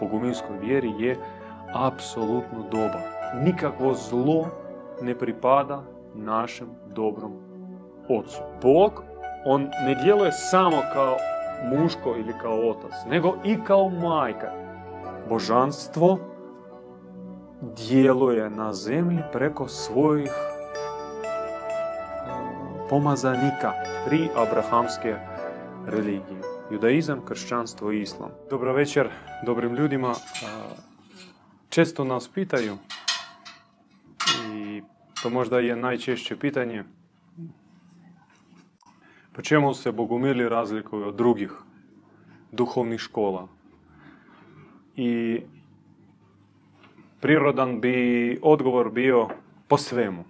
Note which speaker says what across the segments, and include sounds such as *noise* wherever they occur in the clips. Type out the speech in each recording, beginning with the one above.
Speaker 1: bogumilskoj vjeri je apsolutno dobar. Nikakvo zlo ne pripada našem dobrom ocu. Bog, on ne djeluje samo kao muško ili kao otac, nego i kao majka. Božanstvo djeluje na zemlji preko svojih pomazanika, tri abrahamske religije. Judaizam, kršćanstvo i islam. Dobro večer dobrim ljudima. Često nas pitaju i to možda je najčešće pitanje po čemu se bogumili razlikuju od drugih duhovnih škola. I prirodan bi odgovor bio po svemu.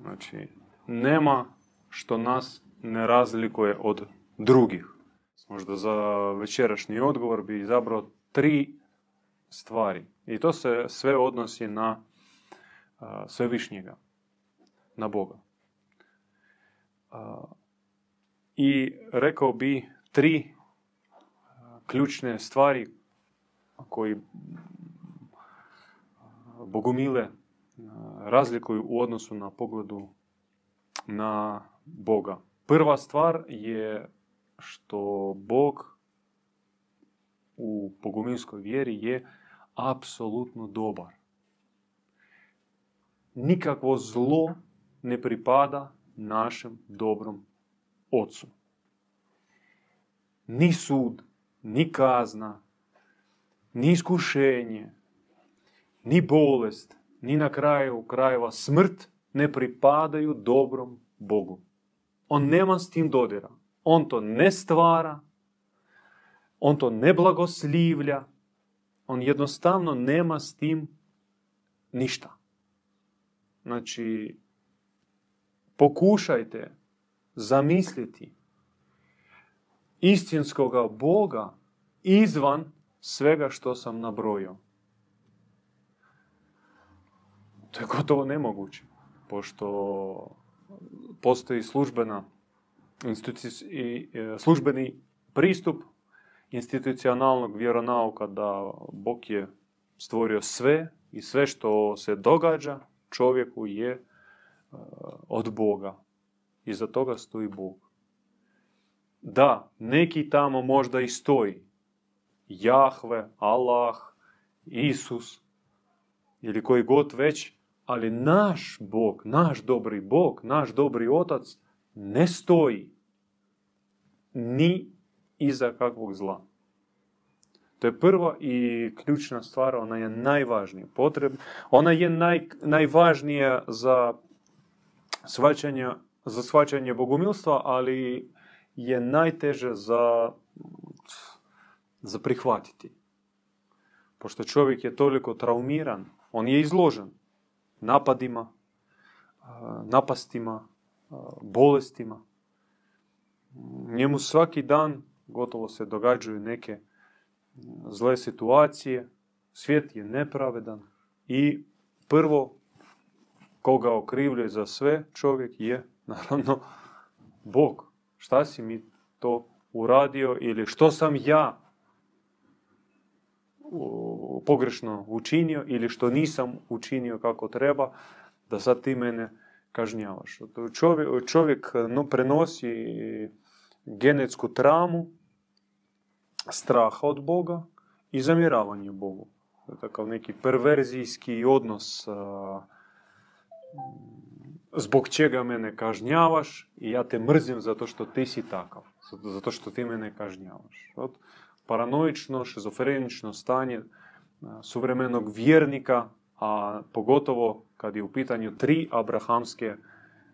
Speaker 1: Znači, nema što nas ne razlikuje od drugih. Možda za večerašnji odgovor bi izabrao tri stvari. I to se sve odnosi na svevišnjega, na Boga. I rekao bi tri ključne stvari koji bogumile razlikuju u odnosu na pogledu na Boga. Prva stvar je što Bog u bogumilskoj vjeri je apsolutno dobar. Nikakvo zlo ne pripada našem dobrom ocu. Ni sud, ni kazna, ni iskušenje, ni bolest, ni na kraju krajeva smrt ne pripadaju dobrom Bogu. On nema s tim dodira. On to ne stvara, on to ne blagoslivlja, on jednostavno nema s tim ništa. Znači, pokušajte zamisliti istinskoga Boga izvan svega što sam nabrojio. To je gotovo nemoguće, pošto postoji službena i e, službeni pristup institucionalnog vjeronauka da Bog je stvorio sve i sve što se događa čovjeku je e, od Boga. Iza toga stoji Bog. Da, neki tamo možda i stoji. Jahve, Allah, Isus ili koji god već, ali naš Bog, naš dobri Bog, naš dobri Otac ne stoji ni iza kakvog zla. To je prva i ključna stvar, ona je najvažnija. Potrebna. Ona je naj, najvažnija za svačanje, za svačanje bogumilstva, ali je najteže za, za prihvatiti. Pošto čovjek je toliko traumiran, on je izložen napadima, napastima, bolestima. Njemu svaki dan gotovo se događaju neke zle situacije, svijet je nepravedan i prvo koga okrivljuje za sve čovjek je *laughs* naravno Bog. Šta si mi to uradio ili što sam ja pogrešno učinio ili što nisam učinio kako treba, da sad ti mene kažnjavaš. Čovjek, čovjek no, prenosi genetsku tramu straha od Boga i zamjeravanje Bogu. Takav neki perverzijski odnos zbog čega mene kažnjavaš i ja te mrzim zato što ti si takav. Zato što ti mene kažnjavaš. Od paranoično, šizofrenično stanje suvremenog vjernika, a pogotovo kad je u pitanju tri abrahamske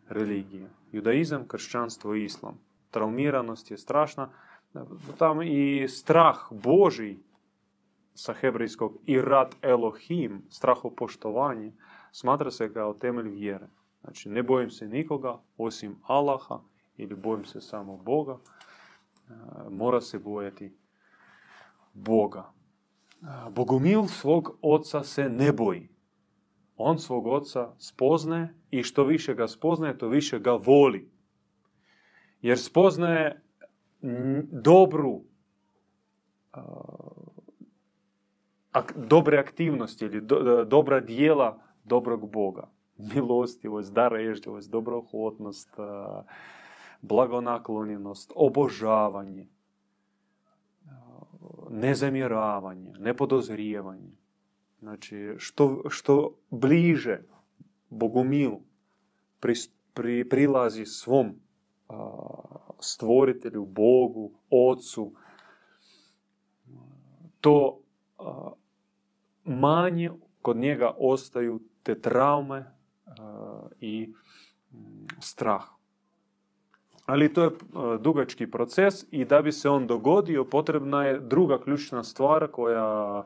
Speaker 1: religije. Judaizam, kršćanstvo i islam. Traumiranost je strašna. Tam i strah Boži sa hebrejskog i rat Elohim, strahopoštovanje, smatra se kao temelj vjere. Znači, ne bojim se nikoga osim Allaha ili bojim se samo Boga. Mora se bojati Boga. Bogomil svog oca se ne boji. On svog oca spozne i što više ga spoznaje, to više ga voli. Jer spoznaje dobru dobre aktivnosti ili dobra dijela dobrog Boga. Milostivost, darežljivost, dobrohotnost, blagonaklonjenost, obožavanje, nezamjeravanje, nepodozrijevanje. Znači, što, što bliže Bogumilu pri, prilazi svom stvoritelju, Bogu, Ocu, to manje kod njega ostaju te traume i strah. Ali to je dugački proces i da bi se on dogodio potrebna je druga ključna stvar koja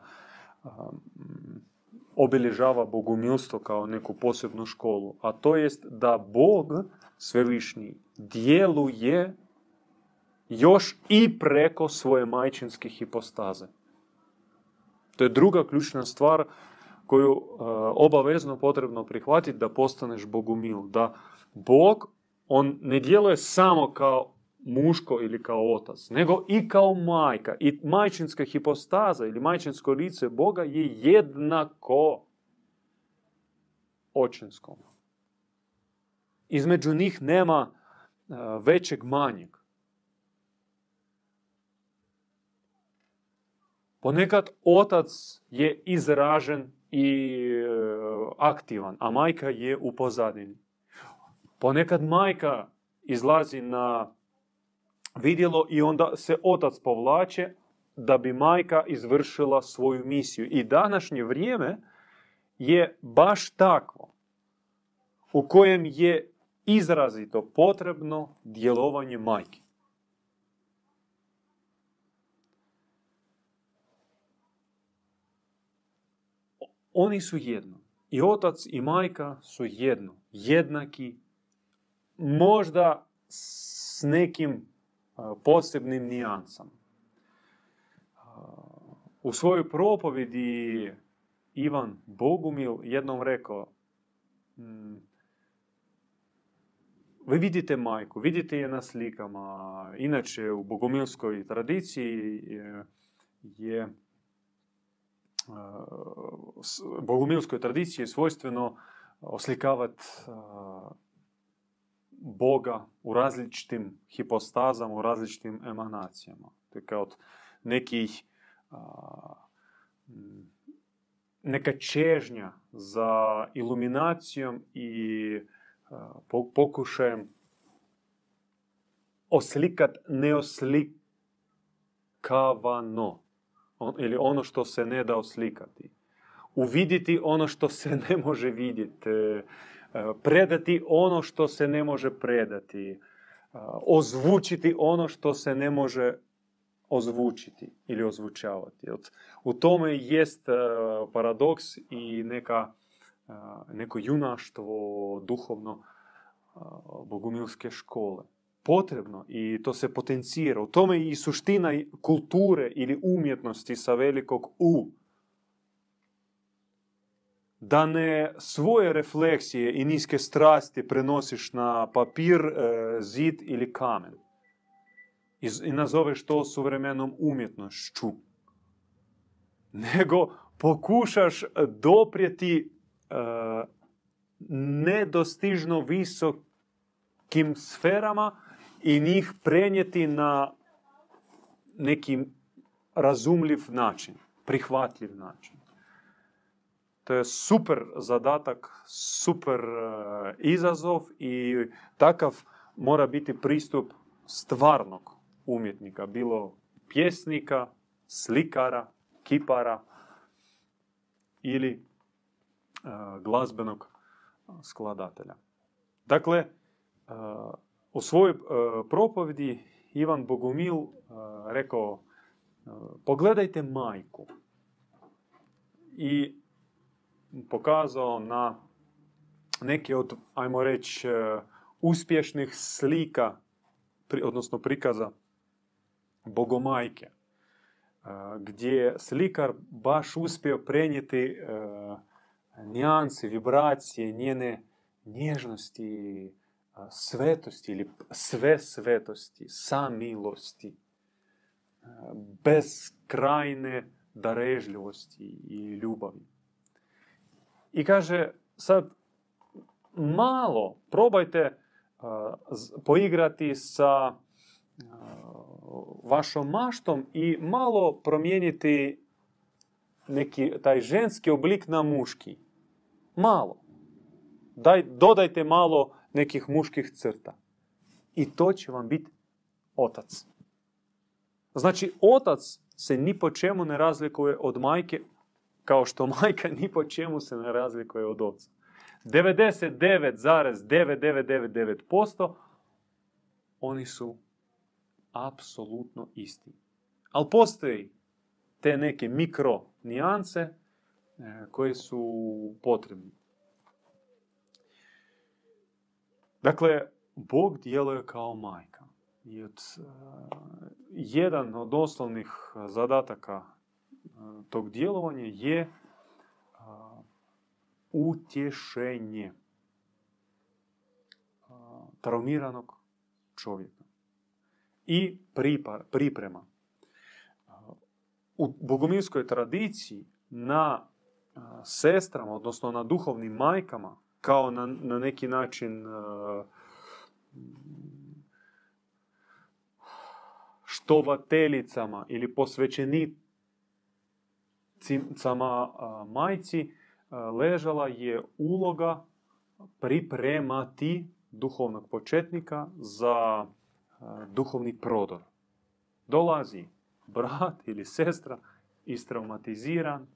Speaker 1: obilježava bogumilstvo kao neku posebnu školu, a to jest da Bog svevišnji djeluje još i preko svoje majčinske hipostaze. To je druga ključna stvar koju uh, obavezno potrebno prihvatiti da postaneš bogumil. Da Bog, on ne djeluje samo kao muško ili kao otac, nego i kao majka. I majčinska hipostaza ili majčinsko lice Boga je jednako očinskom. Između njih nema uh, većeg manjeg. Ponekad otac je izražen i e, aktivan, a majka je u pozadini. Ponekad majka izlazi na vidjelo i onda se otac povlače da bi majka izvršila svoju misiju. I današnje vrijeme je baš takvo u kojem je izrazito potrebno djelovanje majke. Oni su jedno. I otac i majka su jedno. Jednaki. Možda s nekim posebnim nijansama. U svojoj propovedi Ivan Bogumil jednom rekao mm, vi vidite majku, vidite je na slikama. Inače, u bogumilskoj tradiciji je, je bogumilskoj tradiciji je svojstveno oslikavati Boga u različitim hipostazama, u različitim emanacijama. To je kao nekih neka čežnja za iluminacijom i pokušajem oslikat neoslikavano ili ono što se ne da oslikati. Uviditi ono što se ne može vidjeti. E, predati ono što se ne može predati. E, ozvučiti ono što se ne može ozvučiti ili ozvučavati. U tome jest e, paradoks i neka, neko junaštvo duhovno bogumilske škole potrebno i to se potencira. U tome i suština kulture ili umjetnosti sa velikog U. Da ne svoje refleksije i niske strasti prenosiš na papir, e, zid ili kamen. I nazoveš to suvremenom umjetnošću. Nego pokušaš doprijeti e, nedostižno visokim sferama i njih prenijeti na neki razumljiv način, prihvatljiv način. To je super zadatak, super e, izazov i takav mora biti pristup stvarnog umjetnika, bilo pjesnika, slikara, kipara ili e, glazbenog skladatelja. Dakle, e, u svojoj propovedi Ivan Bogumil rekao pogledajte majku i pokazao na neke od, ajmo reći, uspješnih slika, odnosno prikaza bogomajke, gdje je slikar baš uspio prenijeti nijanse, vibracije, njene nježnosti, svetosti ili sve svetosti, samilosti, beskrajne darežljivosti i ljubavi. I kaže, sad malo probajte poigrati sa vašom maštom i malo promijeniti neki taj ženski oblik na muški. Malo. Daj, dodajte malo nekih muških crta. I to će vam biti otac. Znači, otac se ni po čemu ne razlikuje od majke, kao što *laughs* majka ni po čemu se ne razlikuje od oca. 99,9999% oni su apsolutno isti. Ali postoji te neke mikro nijance e, koje su potrebne. Dakle, Bog djeluje kao majka. I od, e, jedan od osnovnih zadataka tog djelovanja je utješenje traumiranog čovjeka i priprema. U bogomilskoj tradiciji na sestrama, odnosno na duhovnim majkama, kao na, na neki način štovateljicama ili posvećenicama majci, ležala je uloga pripremati duhovnog početnika za duhovni prodor. Dolazi brat ili sestra istraumatiziran,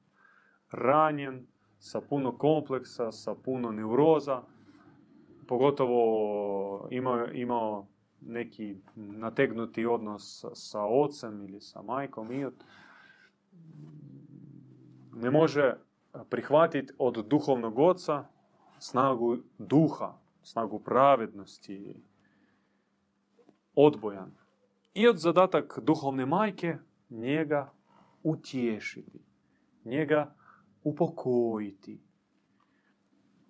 Speaker 1: ranjen, sa puno kompleksa, sa puno neuroza, pogotovo imao, imao neki nategnuti odnos sa ocem ili sa majkom i ne može prihvatiti od duhovnog oca snagu duha, snagu pravednosti, odbojan. I od zadatak duhovne majke njega utješiti, njega upokojiti,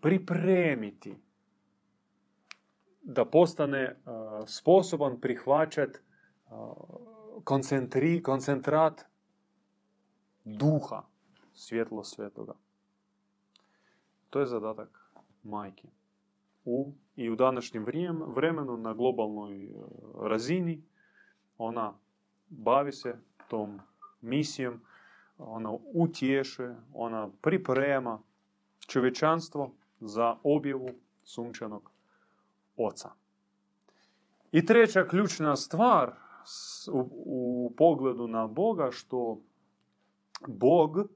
Speaker 1: pripremiti, da postane sposoban prihvaćati koncentrat duha svjetlo svetoga. To je zadatak majke. U, I u današnjem vremenu na globalnoj e, razini ona bavi se tom misijom, ona utješe, ona priprema čovječanstvo za objavu sunčanog oca. I treća ključna stvar u, u pogledu na Boga što Bog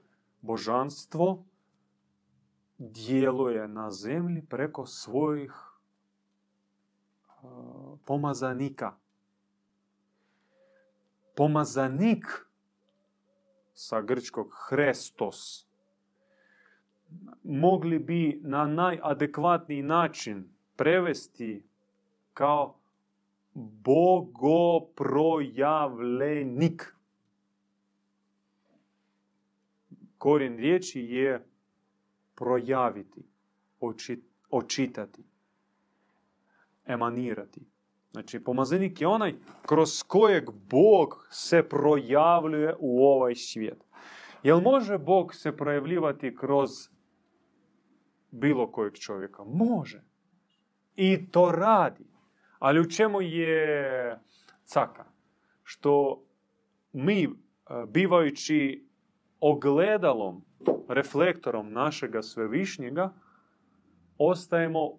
Speaker 1: božanstvo djeluje na zemlji preko svojih pomazanika. Pomazanik sa grčkog Hrestos mogli bi na najadekvatniji način prevesti kao bogoprojavlenik korijen riječi je projaviti, očitati, emanirati. Znači, pomazanik je onaj kroz kojeg Bog se projavljuje u ovaj svijet. Jel može Bog se projavljivati kroz bilo kojeg čovjeka? Može. I to radi. Ali u čemu je caka? Što mi, bivajući ogledalom, reflektorom našega svevišnjega, ostajemo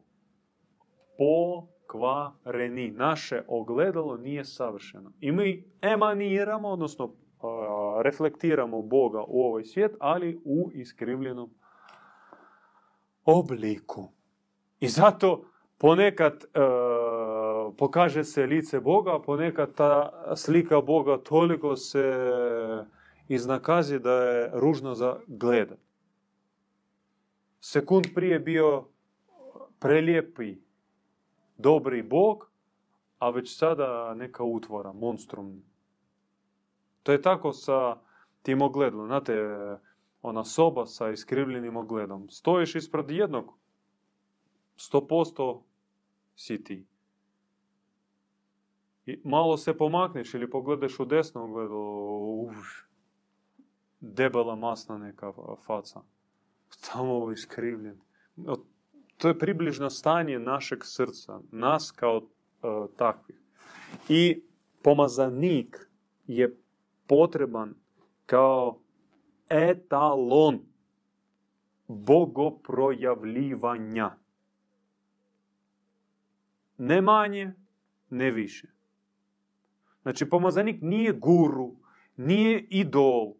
Speaker 1: pokvareni. Naše ogledalo nije savršeno. I mi emaniramo, odnosno reflektiramo Boga u ovaj svijet, ali u iskrivljenom obliku. I zato ponekad e, pokaže se lice Boga, ponekad ta slika Boga toliko se iznakazi da je ružno za gledat. Sekund prije bio prelijepi, dobri Bog, a već sada neka utvora, monstrum. To je tako sa tim ogledom. Znate, ona soba sa iskrivljenim ogledom. Stojiš ispred jednog, sto posto si ti. I malo se pomakneš ili pogledaš u desno ogledalo, debela masna neka faca. Tamo iskrivljen. To je približno stanje našeg srca, nas kao uh, takvih. I pomazanik je potreban kao etalon bogoprojavljivanja. Ne manje, ne više. Znači, pomazanik nije guru, nije idol,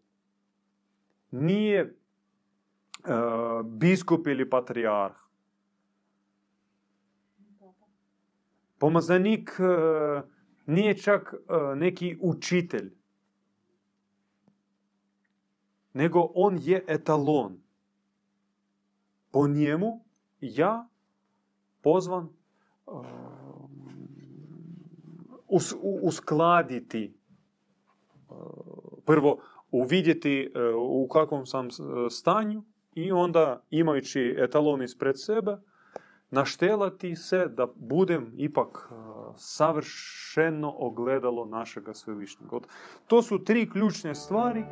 Speaker 1: nije uh, biskup ili patrijarh. Pomazanik uh, nije čak uh, neki učitelj, nego on je etalon. Po njemu ja pozvan uskladiti prvo uvidjeti u kakvom sam stanju i onda imajući etalon ispred sebe naštelati se da budem ipak savršeno ogledalo našega svevišnjeg. To su tri ključne stvari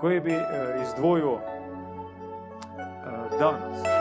Speaker 1: koje bi izdvojio danas.